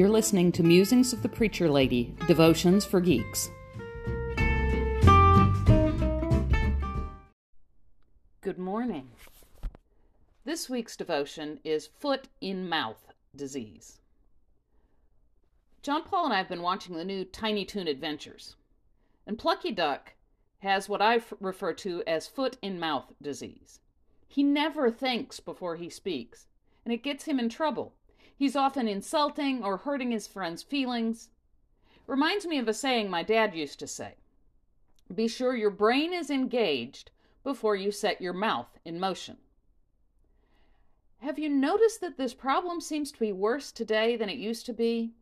You're listening to Musings of the Preacher Lady Devotions for Geeks. Good morning. This week's devotion is Foot in Mouth Disease. John Paul and I have been watching the new Tiny Toon Adventures, and Plucky Duck has what I refer to as foot in mouth disease. He never thinks before he speaks, and it gets him in trouble He's often insulting or hurting his friend's feelings. Reminds me of a saying my dad used to say Be sure your brain is engaged before you set your mouth in motion. Have you noticed that this problem seems to be worse today than it used to be?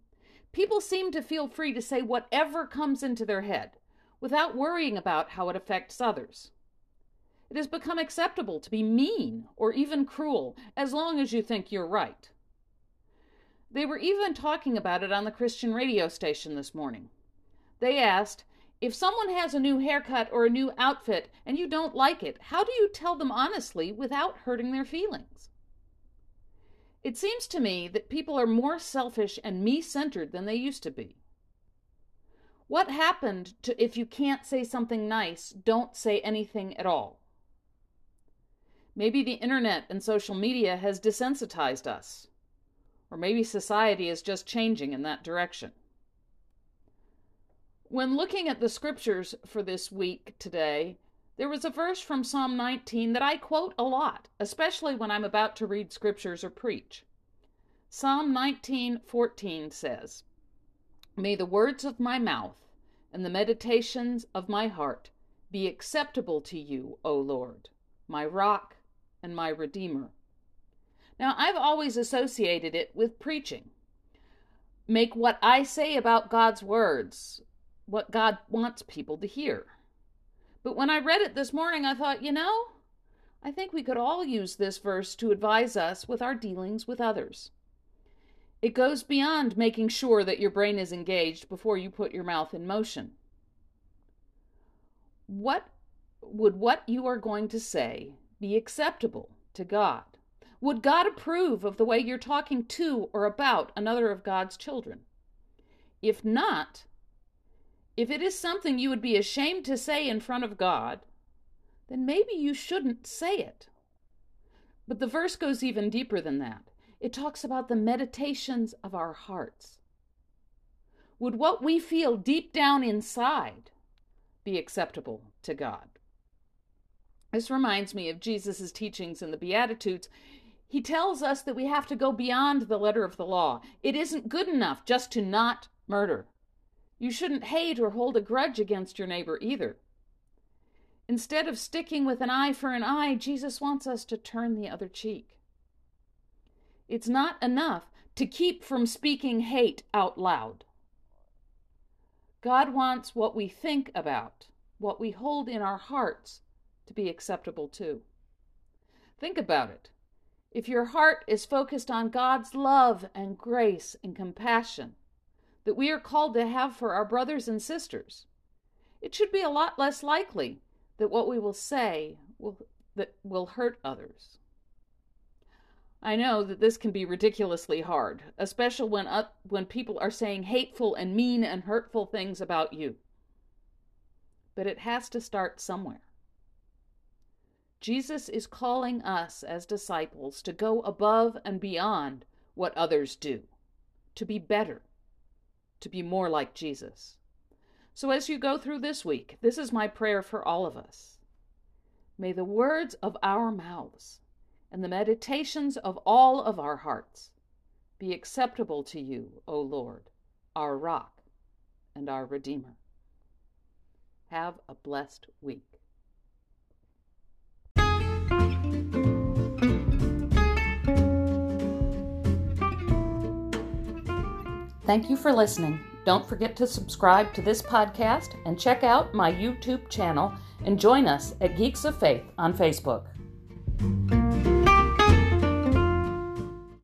People seem to feel free to say whatever comes into their head without worrying about how it affects others. It has become acceptable to be mean or even cruel as long as you think you're right. They were even talking about it on the Christian radio station this morning. They asked, if someone has a new haircut or a new outfit and you don't like it, how do you tell them honestly without hurting their feelings? It seems to me that people are more selfish and me centered than they used to be. What happened to if you can't say something nice, don't say anything at all? Maybe the internet and social media has desensitized us. Or maybe society is just changing in that direction. When looking at the scriptures for this week today, there was a verse from Psalm 19 that I quote a lot, especially when I'm about to read scriptures or preach. Psalm 19:14 says, "May the words of my mouth and the meditations of my heart be acceptable to you, O Lord, my rock and my redeemer." Now, I've always associated it with preaching. Make what I say about God's words what God wants people to hear. But when I read it this morning, I thought, you know, I think we could all use this verse to advise us with our dealings with others. It goes beyond making sure that your brain is engaged before you put your mouth in motion. What would what you are going to say be acceptable to God? Would God approve of the way you're talking to or about another of God's children? If not, if it is something you would be ashamed to say in front of God, then maybe you shouldn't say it. But the verse goes even deeper than that. It talks about the meditations of our hearts. Would what we feel deep down inside be acceptable to God? This reminds me of Jesus' teachings in the Beatitudes he tells us that we have to go beyond the letter of the law. It isn't good enough just to not murder. You shouldn't hate or hold a grudge against your neighbor either. Instead of sticking with an eye for an eye, Jesus wants us to turn the other cheek. It's not enough to keep from speaking hate out loud. God wants what we think about, what we hold in our hearts, to be acceptable too. Think about it. If your heart is focused on God's love and grace and compassion that we are called to have for our brothers and sisters, it should be a lot less likely that what we will say will, that will hurt others. I know that this can be ridiculously hard, especially when uh, when people are saying hateful and mean and hurtful things about you. But it has to start somewhere. Jesus is calling us as disciples to go above and beyond what others do, to be better, to be more like Jesus. So as you go through this week, this is my prayer for all of us. May the words of our mouths and the meditations of all of our hearts be acceptable to you, O Lord, our rock and our Redeemer. Have a blessed week. Thank you for listening. Don't forget to subscribe to this podcast and check out my YouTube channel and join us at Geeks of Faith on Facebook.